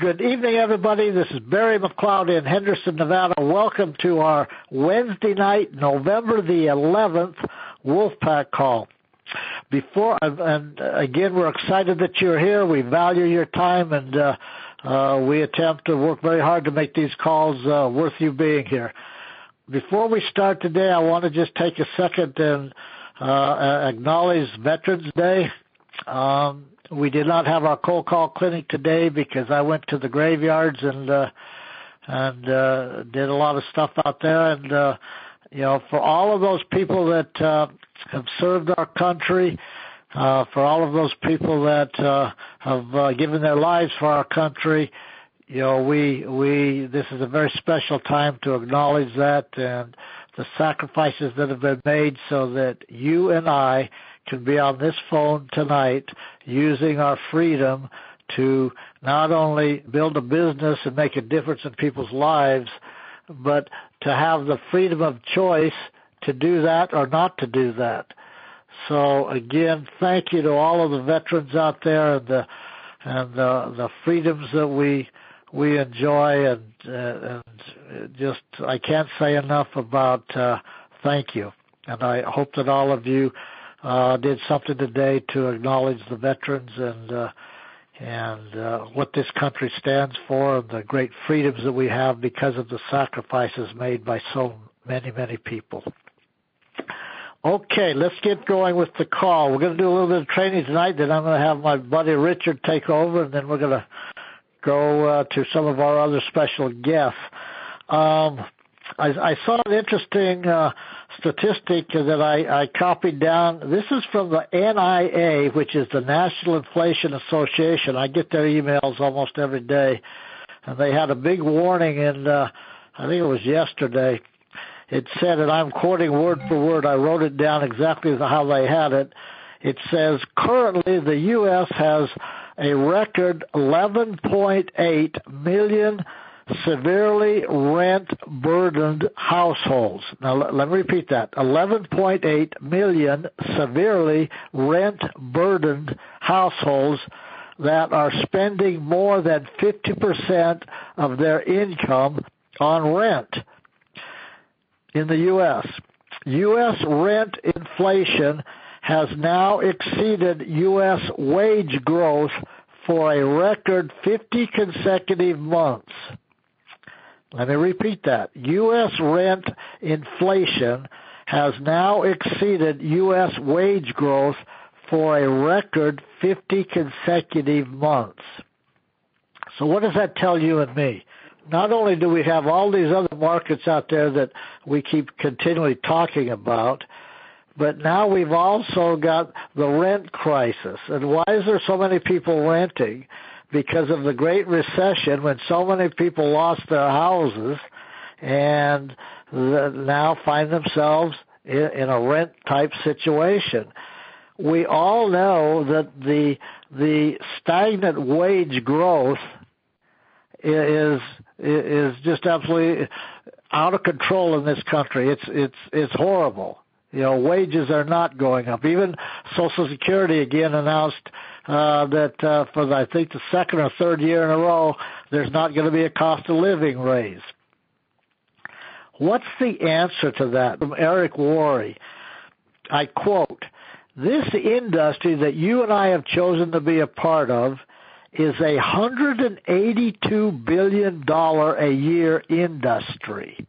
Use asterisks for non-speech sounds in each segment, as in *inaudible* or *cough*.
Good evening, everybody. This is Barry McLeod in Henderson, Nevada. Welcome to our Wednesday night, November the 11th Wolfpack call. Before, and again, we're excited that you're here. We value your time and uh, uh, we attempt to work very hard to make these calls uh, worth you being here. Before we start today, I want to just take a second and uh, acknowledge Veterans Day. Um, we did not have our cold call clinic today because I went to the graveyards and uh, and uh, did a lot of stuff out there. And uh, you know, for all of those people that uh, have served our country, uh, for all of those people that uh, have uh, given their lives for our country, you know, we we this is a very special time to acknowledge that and the sacrifices that have been made so that you and I can be on this phone tonight using our freedom to not only build a business and make a difference in people's lives, but to have the freedom of choice to do that or not to do that. So again, thank you to all of the veterans out there and the and the, the freedoms that we we enjoy and uh, and just I can't say enough about uh, thank you. And I hope that all of you uh, did something today to acknowledge the veterans and uh, and uh, what this country stands for and the great freedoms that we have because of the sacrifices made by so many many people. Okay, let's get going with the call. We're going to do a little bit of training tonight. Then I'm going to have my buddy Richard take over, and then we're going to go uh, to some of our other special guests. Um, I, I saw an interesting uh, statistic that I, I copied down. This is from the NIA, which is the National Inflation Association. I get their emails almost every day, and they had a big warning in, uh, I think it was yesterday. It said, and I'm quoting word for word. I wrote it down exactly how they had it. It says currently the U.S. has a record 11.8 million severely rent burdened households. Now let me repeat that. 11.8 million severely rent burdened households that are spending more than 50% of their income on rent in the U.S. U.S. rent inflation has now exceeded U.S. wage growth for a record 50 consecutive months. Let me repeat that. U.S. rent inflation has now exceeded U.S. wage growth for a record 50 consecutive months. So what does that tell you and me? Not only do we have all these other markets out there that we keep continually talking about, but now we've also got the rent crisis. And why is there so many people renting? Because of the Great Recession when so many people lost their houses and now find themselves in, a rent type situation. We all know that the the stagnant wage growth is is just absolutely out of control in this country. It's it's it's horrible. You know, wages are not going up. Even Social Security again announced uh, that uh, for the, I think the second or third year in a row, there's not going to be a cost of living raise. What's the answer to that? From Eric Worre, I quote, "This industry that you and I have chosen to be a part of." is a $182 billion a year industry.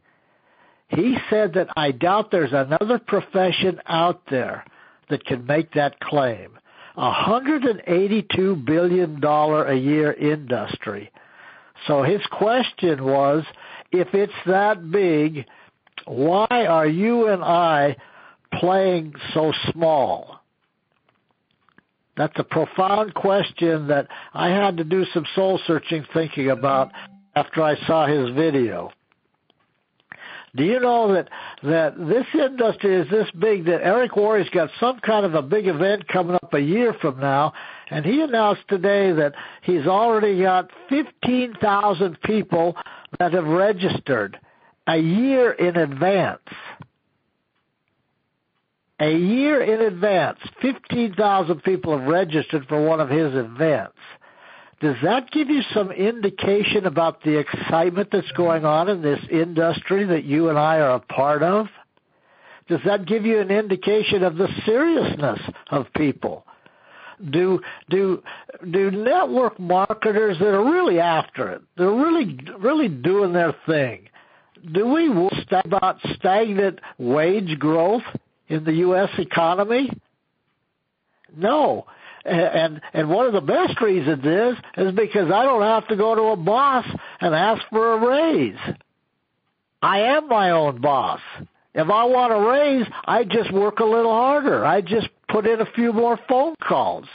He said that I doubt there's another profession out there that can make that claim. A $182 billion a year industry. So his question was, if it's that big, why are you and I playing so small? That's a profound question that I had to do some soul searching thinking about after I saw his video. Do you know that that this industry is this big that Eric Worre's got some kind of a big event coming up a year from now, and he announced today that he's already got 15,000 people that have registered a year in advance. A year in advance, 15,000 people have registered for one of his events. Does that give you some indication about the excitement that's going on in this industry that you and I are a part of? Does that give you an indication of the seriousness of people? Do do do network marketers that are really after it? They're really really doing their thing. Do we worry about stagnant wage growth in the U.S. economy? No. And and one of the best reasons is is because I don't have to go to a boss and ask for a raise. I am my own boss. If I want a raise, I just work a little harder. I just put in a few more phone calls.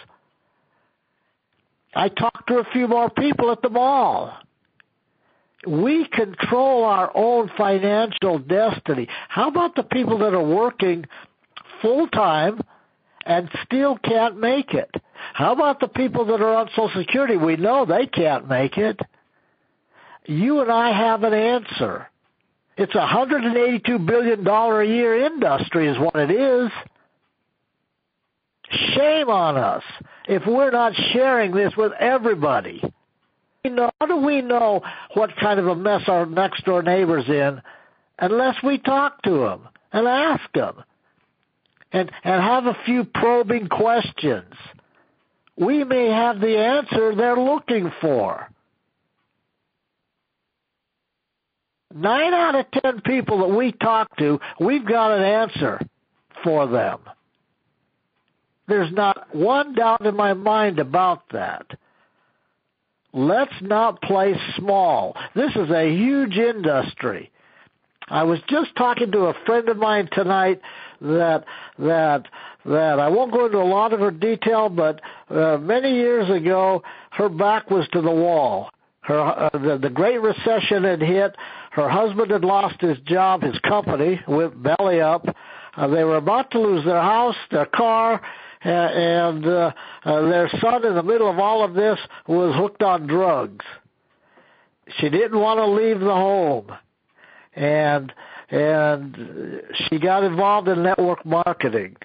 I talk to a few more people at the mall. We control our own financial destiny. How about the people that are working full time and still can't make it? How about the people that are on Social Security? We know they can't make it. You and I have an answer. It's a $182 billion a year industry is what it is. Shame on us if we're not sharing this with everybody. How do we know what kind of a mess our next door neighbor's in unless we talk to them and ask them and, and have a few probing questions? We may have the answer they're looking for. Nine out of ten people that we talk to, we've got an answer for them. There's not one doubt in my mind about that. Let's not play small. This is a huge industry. I was just talking to a friend of mine tonight that that that I won't go into a lot of her detail, but uh, many years ago, her back was to the wall. Her uh, the, the Great Recession had hit. Her husband had lost his job. His company went belly up. Uh, they were about to lose their house, their car, uh, and uh, uh, their son, in the middle of all of this, was hooked on drugs. She didn't want to leave the home, and and she got involved in network marketing.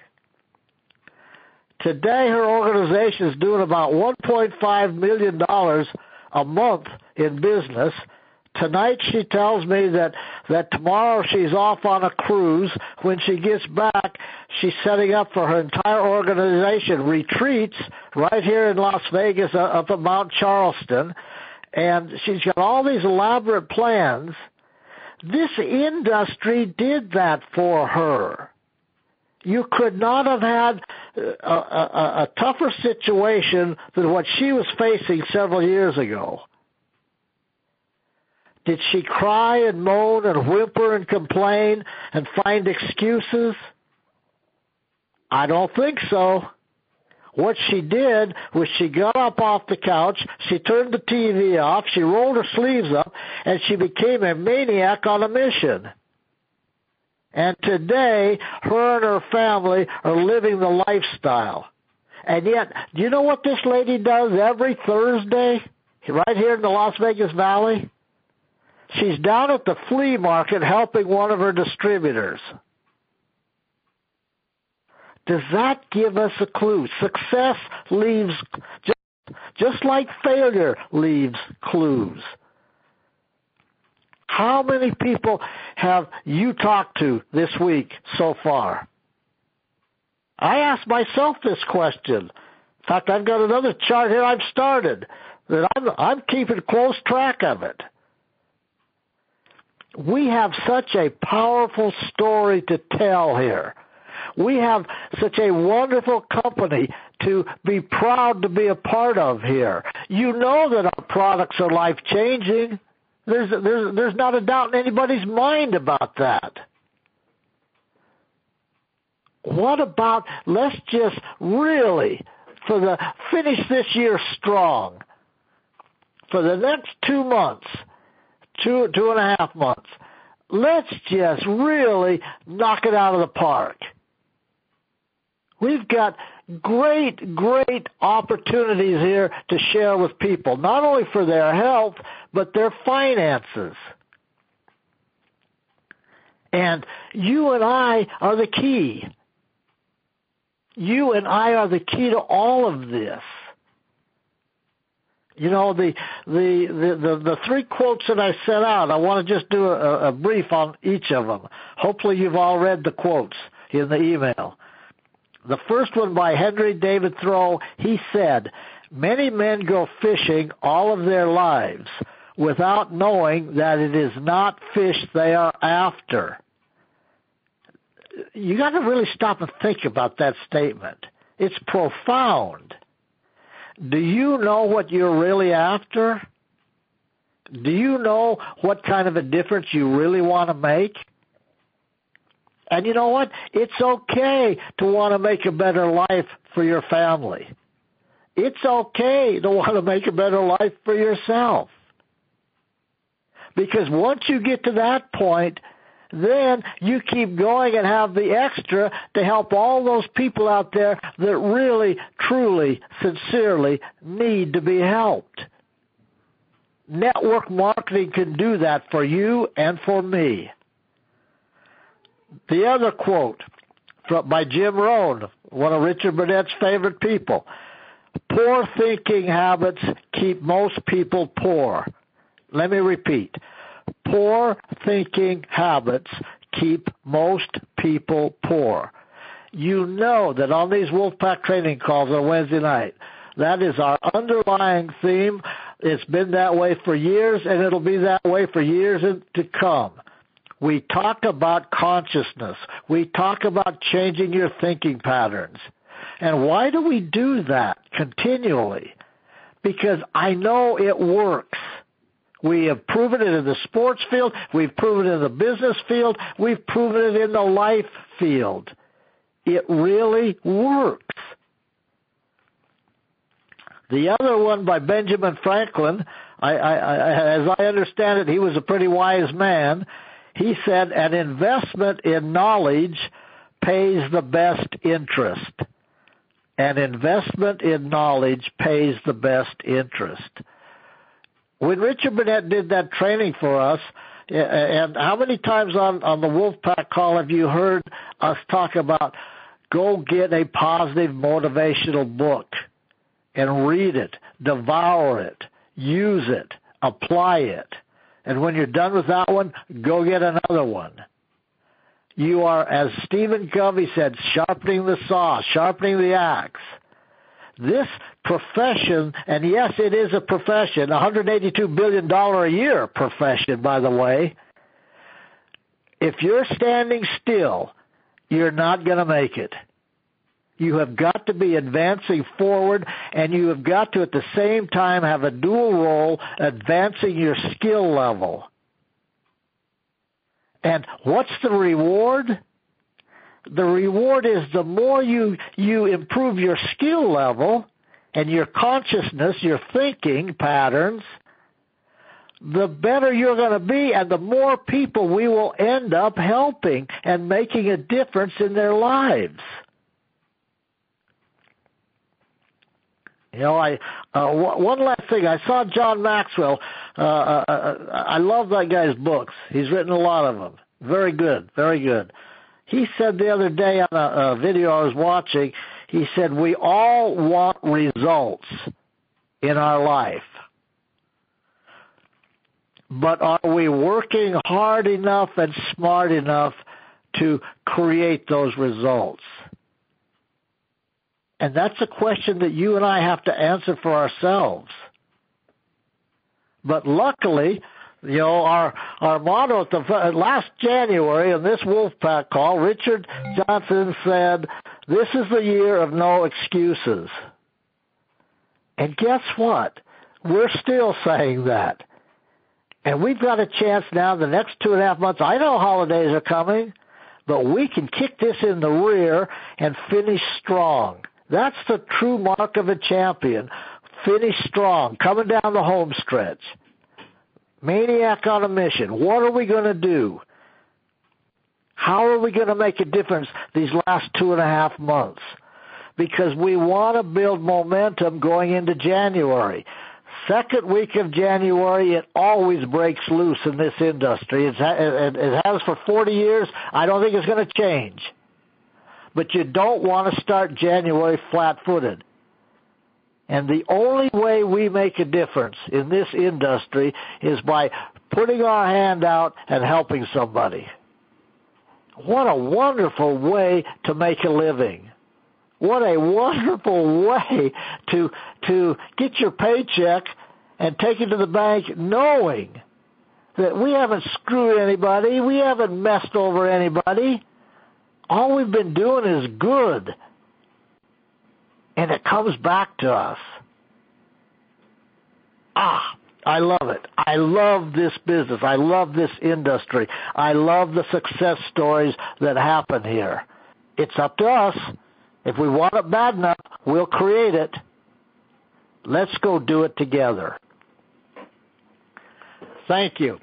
Today, her organization is doing about 1.5 million dollars a month in business. Tonight she tells me that that tomorrow she's off on a cruise. When she gets back, she's setting up for her entire organization retreats right here in Las Vegas uh, up at Mount Charleston, and she's got all these elaborate plans. This industry did that for her. You could not have had a, a, a tougher situation than what she was facing several years ago. Did she cry and moan and whimper and complain and find excuses? I don't think so. What she did was she got up off the couch, she turned the TV off, she rolled her sleeves up, and she became a maniac on a mission. And today, her and her family are living the lifestyle. And yet, do you know what this lady does every Thursday? Right here in the Las Vegas Valley? She's down at the flea market helping one of her distributors. Does that give us a clue? Success leaves, just, just like failure leaves clues. How many people have you talked to this week so far? I asked myself this question. In fact, I've got another chart here I've started that I'm, I'm keeping close track of it we have such a powerful story to tell here. We have such a wonderful company to be proud to be a part of here. You know that our products are life changing. There's, there's, there's not a doubt in anybody's mind about that. What about, let's just really, for the, finish this year strong. For the next two months, two two and a half months. Let's just really knock it out of the park. We've got great, great opportunities here to share with people, not only for their health, but their finances. And you and I are the key. You and I are the key to all of this. You know, the, the, the, the, the three quotes that I set out, I want to just do a, a brief on each of them. Hopefully you've all read the quotes in the email. The first one by Henry David Thoreau, he said, many men go fishing all of their lives without knowing that it is not fish they are after. You got to really stop and think about that statement. It's profound. Do you know what you're really after? Do you know what kind of a difference you really want to make? And you know what? It's okay to want to make a better life for your family. It's okay to want to make a better life for yourself. Because once you get to that point, then you keep going and have the extra to help all those people out there that really, truly, sincerely need to be helped. Network marketing can do that for you and for me. The other quote from, by Jim Rohn, one of Richard Burnett's favorite people. Poor thinking habits keep most people poor. Let me repeat. Poor thinking habits keep most people poor. You know that on these Wolfpack training calls on Wednesday night, that is our underlying theme. It's been that way for years and it'll be that way for years to come. We talk about consciousness. We talk about changing your thinking patterns. And why do we do that continually? Because I know it works. We have proven it in the sports field. We've proven it in the business field. We've proven it in the life field. It really works. The other one by Benjamin Franklin, I, I, I, as I understand it, he was a pretty wise man. He said, an investment in knowledge pays the best interest. An investment in knowledge pays the best interest when Richard Burnett did that training for us, and how many times on, on the Wolfpack call have you heard us talk about go get a positive motivational book and read it, devour it, use it, apply it. And when you're done with that one, go get another one. You are, as Stephen Covey said, sharpening the saw, sharpening the axe. This profession, and yes, it is a profession, $182 billion a year profession, by the way. If you're standing still, you're not going to make it. You have got to be advancing forward and you have got to at the same time have a dual role advancing your skill level. And what's the reward? the reward is the more you, you improve your skill level and your consciousness, your thinking patterns, the better you're going to be and the more people we will end up helping and making a difference in their lives. You know, I uh, one last thing. I saw John Maxwell. Uh, uh, uh, I love that guy's books. He's written a lot of them. Very good, very good. He said the other day on a, a video I was watching, he said, we all want results in our life. But are we working hard enough and smart enough to create those results? And that's a question that you and I have to answer for ourselves. But luckily, you know, our our motto at the uh, last January in this Wolfpack call, Richard Johnson said, "This is the year of no excuses." And guess what? We're still saying that. And we've got a chance now the next two and a half months. I know holidays are coming, but we can kick this in the rear and finish strong. That's the true mark of a champion. Finish strong, coming down the home stretch. Maniac on a mission. What are we going to do? How are we going to make a difference these last two and a half months? Because we want to build momentum going into January. Second week of January, it always breaks loose in this industry. It's, it has for 40 years. I don't think it's going to change. But you don't want to start January flat-footed. And the only way we make a difference in this industry is by putting our hand out and helping somebody. What a wonderful way to make a living. What a wonderful way to to get your paycheck and take it to the bank knowing that we haven't screwed anybody, we haven't messed over anybody. All we've been doing is good. And it comes back to us. Ah, I love it. I love this business. I love this industry. I love the success stories that happen here. It's up to us. If we want it bad enough, we'll create it. Let's go do it together. Thank you.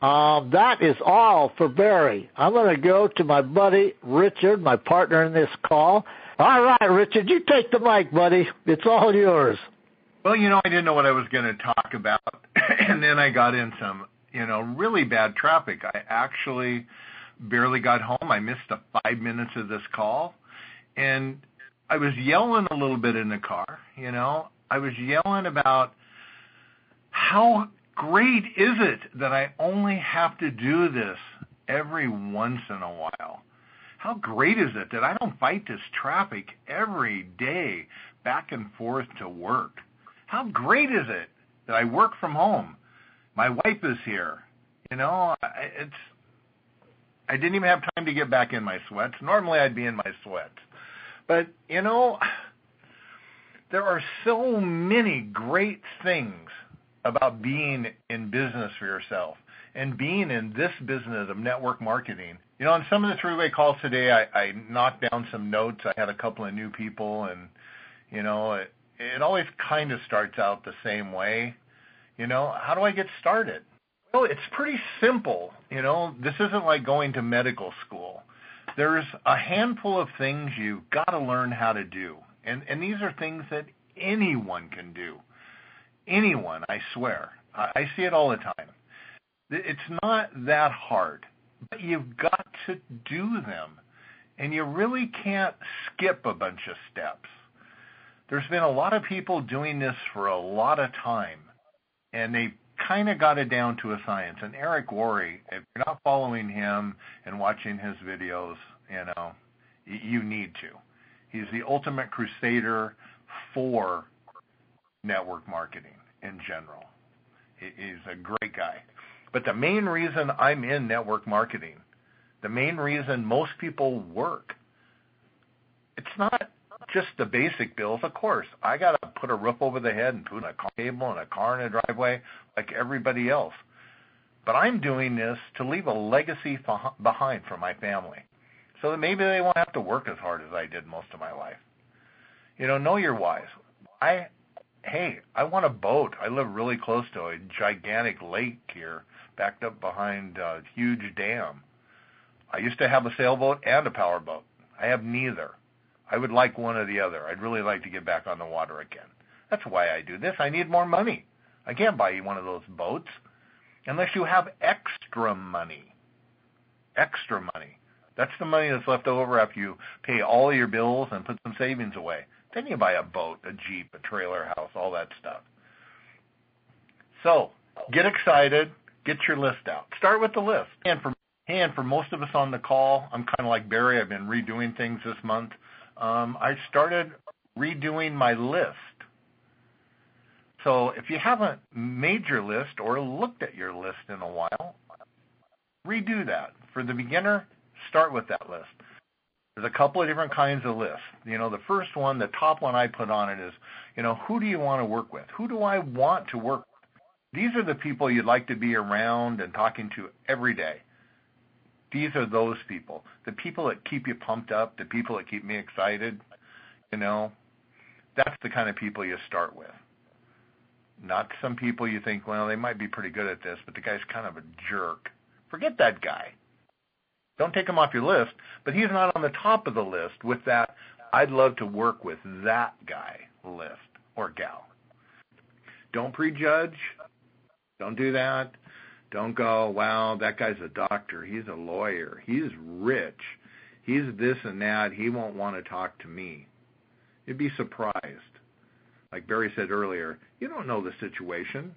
Um, that is all for Barry. I'm going to go to my buddy Richard, my partner in this call. All right, Richard, you take the mic, buddy. It's all yours. Well, you know, I didn't know what I was going to talk about, *clears throat* and then I got in some, you know, really bad traffic. I actually barely got home. I missed the five minutes of this call, and I was yelling a little bit in the car. You know, I was yelling about how great is it that I only have to do this every once in a while? How great is it that I don't fight this traffic every day back and forth to work? How great is it that I work from home? My wife is here. You know, it's I didn't even have time to get back in my sweats. Normally I'd be in my sweats. But, you know, there are so many great things about being in business for yourself and being in this business of network marketing. You know, on some of the three-way calls today, I, I knocked down some notes. I had a couple of new people, and you know, it, it always kind of starts out the same way. You know, how do I get started? Well, it's pretty simple. You know, this isn't like going to medical school. There's a handful of things you've got to learn how to do, and and these are things that anyone can do anyone, I swear. I, I see it all the time. It's not that hard, but you've got to do them. And you really can't skip a bunch of steps. There's been a lot of people doing this for a lot of time, and they kind of got it down to a science. And Eric Worre, if you're not following him and watching his videos, you know, you need to. He's the ultimate crusader for network marketing in general. He's a great guy. But the main reason I'm in network marketing, the main reason most people work, it's not just the basic bills. Of course, I got to put a roof over the head and put a cable and a car in a driveway like everybody else. But I'm doing this to leave a legacy behind for my family so that maybe they won't have to work as hard as I did most of my life. You know, know your whys. I hey, I want a boat. I live really close to a gigantic lake here, backed up behind a huge dam. I used to have a sailboat and a powerboat. I have neither. I would like one or the other. I'd really like to get back on the water again. That's why I do this. I need more money. I can't buy you one of those boats unless you have extra money. Extra money. That's the money that's left over after you pay all your bills and put some savings away. Then you buy a boat, a Jeep, a trailer house, all that stuff. So get excited, get your list out. Start with the list. And for and for most of us on the call, I'm kind of like Barry. I've been redoing things this month. Um, I started redoing my list. So if you haven't made your list or looked at your list in a while, redo that. For the beginner, start with that list. There's a couple of different kinds of lists. You know, the first one, the top one I put on it is, you know, who do you want to work with? Who do I want to work with? These are the people you'd like to be around and talking to every day. These are those people. The people that keep you pumped up, the people that keep me excited, you know, that's the kind of people you start with. Not some people you think, well, they might be pretty good at this, but the guy's kind of a jerk. Forget that guy. Don't take him off your list, but he's not on the top of the list with that I'd love to work with that guy list or gal. Don't prejudge. Don't do that. Don't go, wow, that guy's a doctor. He's a lawyer. He's rich. He's this and that. He won't want to talk to me. You'd be surprised. like Barry said earlier, you don't know the situation.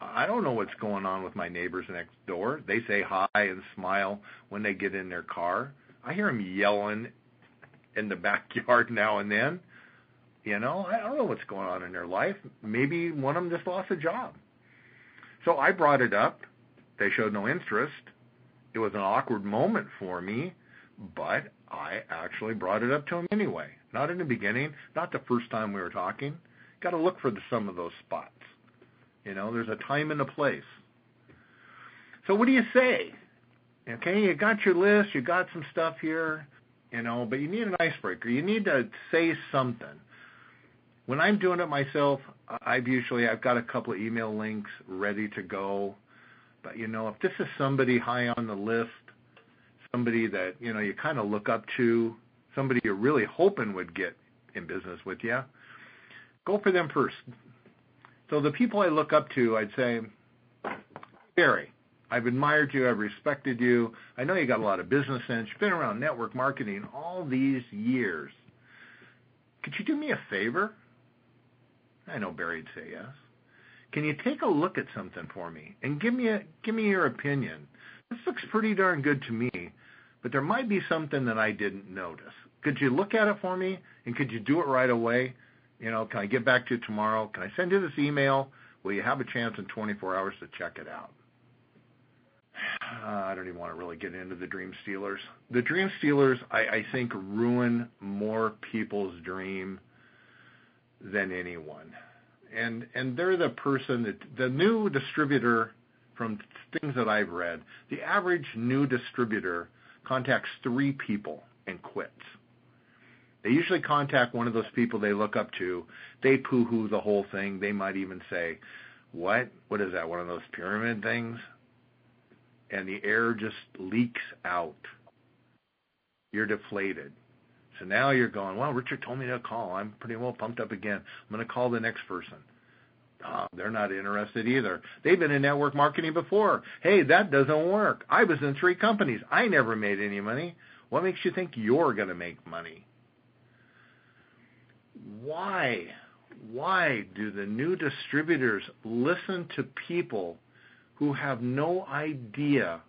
I don't know what's going on with my neighbors next door. They say hi and smile when they get in their car. I hear them yelling in the *laughs* backyard now and then. You know, I don't know what's going on in their life. Maybe one of them just lost a job. So I brought it up. They showed no interest. It was an awkward moment for me, but I actually brought it up to them anyway. Not in the beginning, not the first time we were talking. Got to look for the, some of those spots. You know, there's a time and a place. So what do you say? Okay, you got your list, you got some stuff here, you know, but you need an icebreaker. You need to say something. When I'm doing it myself, I've usually I've got a couple of email links ready to go. But you know, if this is somebody high on the list, somebody that you know you kind of look up to, somebody you're really hoping would get in business with you, go for them first. So the people I look up to, I'd say, Barry, I've admired you, I've respected you. I know you got a lot of business sense. You've been around network marketing all these years. Could you do me a favor? I know Barry'd say yes. Can you take a look at something for me and give me a, give me your opinion? This looks pretty darn good to me, but there might be something that I didn't notice. Could you look at it for me and could you do it right away? You know, can I get back to you tomorrow? Can I send you this email? Will you have a chance in 24 hours to check it out? Uh, *sighs* I don't even want to really get into the dream stealers. The dream stealers, I, I think, ruin more people's dream than anyone. And and they're the person that the new distributor from things that I've read, the average new distributor contacts three people and quits. They usually contact one of those people they look up to. They poo-hoo the whole thing. They might even say, "What? What is that? One of those pyramid things?" And the air just leaks out. You're deflated. So now you're going, well, Richard told me to call. I'm pretty well pumped up again. I'm going to call the next person. Uh, they're not interested either. They've been in network marketing before. Hey, that doesn't work. I was in three companies. I never made any money. What makes you think you're going to make money? Why? Why do the new distributors listen to people who have no idea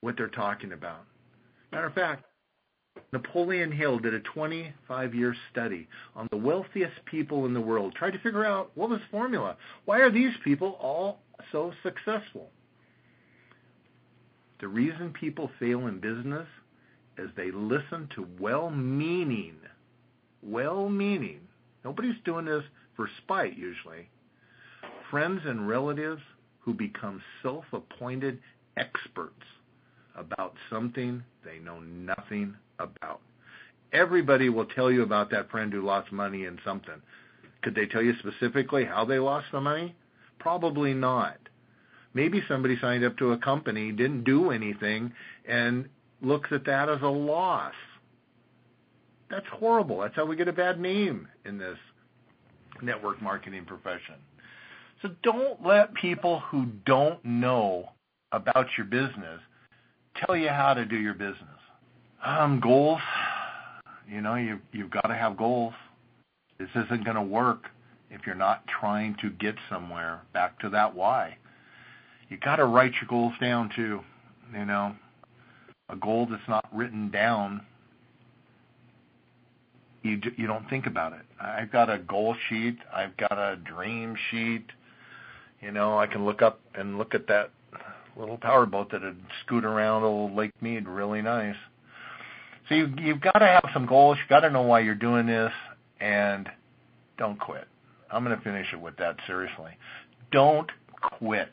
what they're talking about? Matter of fact, Napoleon Hill did a 25-year study on the wealthiest people in the world, tried to figure out what was the formula. Why are these people all so successful? The reason people fail in business is they listen to well-meaning, well-meaning, nobody's doing this for spite usually, friends and relatives who become self-appointed experts about something they know nothing about. Everybody will tell you about that friend who lost money in something. Could they tell you specifically how they lost the money? Probably not. Maybe somebody signed up to a company, didn't do anything, and looks at that as a loss. That's horrible. That's how we get a bad name in this network marketing profession. So don't let people who don't know about your business tell you how to do your business. Um, goals. You know, you you've got to have goals. This isn't going to work if you're not trying to get somewhere. Back to that why. You got to write your goals down too. You know, a goal that's not written down, you you don't think about it. I've got a goal sheet. I've got a dream sheet. You know, I can look up and look at that little powerboat that would scoot around old Lake Mead really nice. So you, you've got to have some goals. You've got to know why you're doing this, and don't quit. I'm going to finish it with that seriously. Don't quit.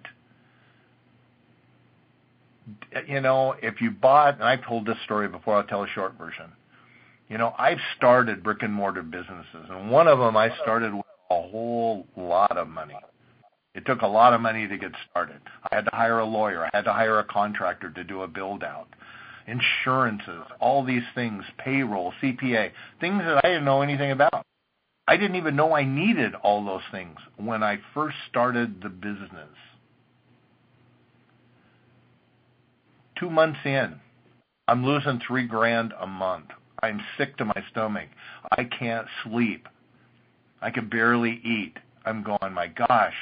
You know, if you bought, and I've told this story before, I'll tell a short version. You know, I've started brick and mortar businesses, and one of them I started with a whole lot of money. It took a lot of money to get started. I had to hire a lawyer. I had to hire a contractor to do a build out insurances, all these things, payroll, CPA, things that I didn't know anything about. I didn't even know I needed all those things when I first started the business. Two months in, I'm losing three grand a month. I'm sick to my stomach. I can't sleep. I can barely eat. I'm going, my gosh,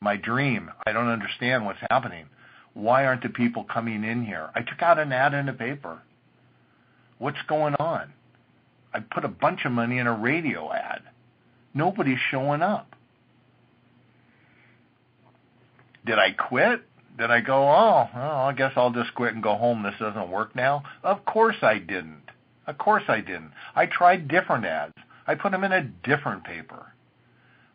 my dream. I don't understand what's happening. Why aren't the people coming in here? I took out an ad in the paper. What's going on? I put a bunch of money in a radio ad. Nobody's showing up. Did I quit? Did I go, oh, well, I guess I'll just quit and go home. This doesn't work now? Of course I didn't. Of course I didn't. I tried different ads. I put them in a different paper.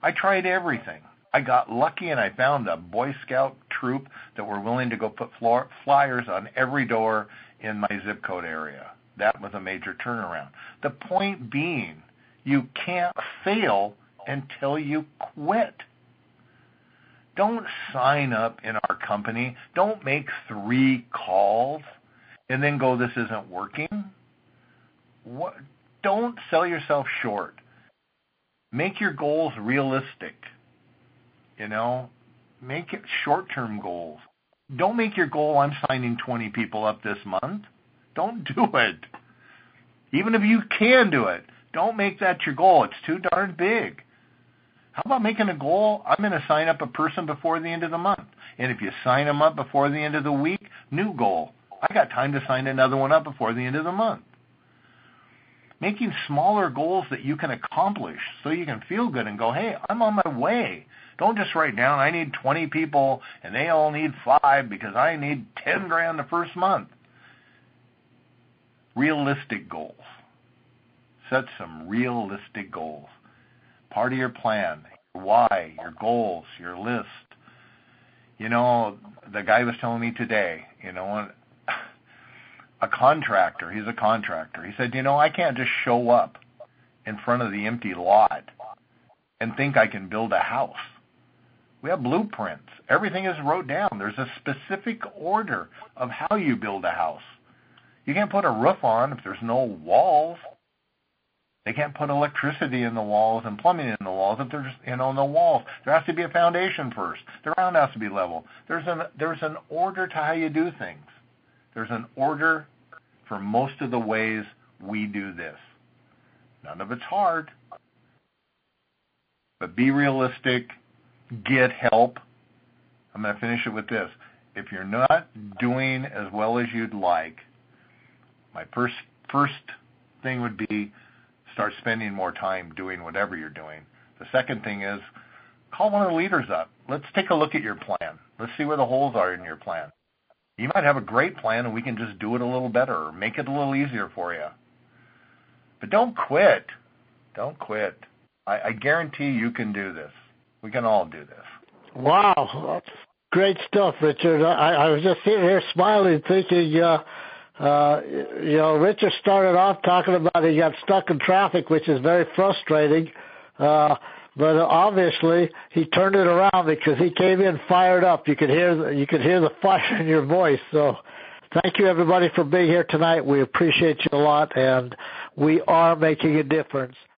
I tried everything. I got lucky and I found a Boy Scout troop that were willing to go put flyers on every door in my zip code area. That was a major turnaround. The point being, you can't fail until you quit. Don't sign up in our company. Don't make three calls and then go, this isn't working. What? Don't sell yourself short. Make your goals realistic. You know, make it short-term goals. Don't make your goal, I'm signing 20 people up this month. Don't do it. Even if you can do it, don't make that your goal. It's too darn big. How about making a goal? I'm going to sign up a person before the end of the month. And if you sign them up before the end of the week, new goal. I got time to sign another one up before the end of the month. Making smaller goals that you can accomplish so you can feel good and go, hey, I'm on my way. Don't just write down, I need 20 people and they all need five because I need 10 grand the first month. Realistic goals. Set some realistic goals part of your plan, your why, your goals, your list. You know, the guy was telling me today, you know, a contractor, he's a contractor. He said, you know, I can't just show up in front of the empty lot and think I can build a house. We have blueprints. Everything is wrote down. There's a specific order of how you build a house. You can't put a roof on if there's no walls. They can't put electricity in the walls and plumbing in the walls if there's you know no walls. There has to be a foundation first. The ground has to be level. There's an there's an order to how you do things. There's an order for most of the ways we do this. None of it's hard. But be realistic, get help. I'm going to finish it with this. If you're not doing as well as you'd like, my first first thing would be start spending more time doing whatever you're doing. The second thing is call one of the leaders up. Let's take a look at your plan. Let's see where the holes are in your plan. You might have a great plan and we can just do it a little better or make it a little easier for you. But don't quit. Don't quit. I, I guarantee you can do this. We can all do this. Wow. That's great stuff, Richard. I, I was just sitting here smiling thinking, uh, uh, you know, Richard started off talking about he got stuck in traffic, which is very frustrating. Uh, but obviously he turned it around because he came in fired up. You could hear you could hear the *laughs* fire in your voice. So thank you everybody for being here tonight. We appreciate you a lot and we are making a difference.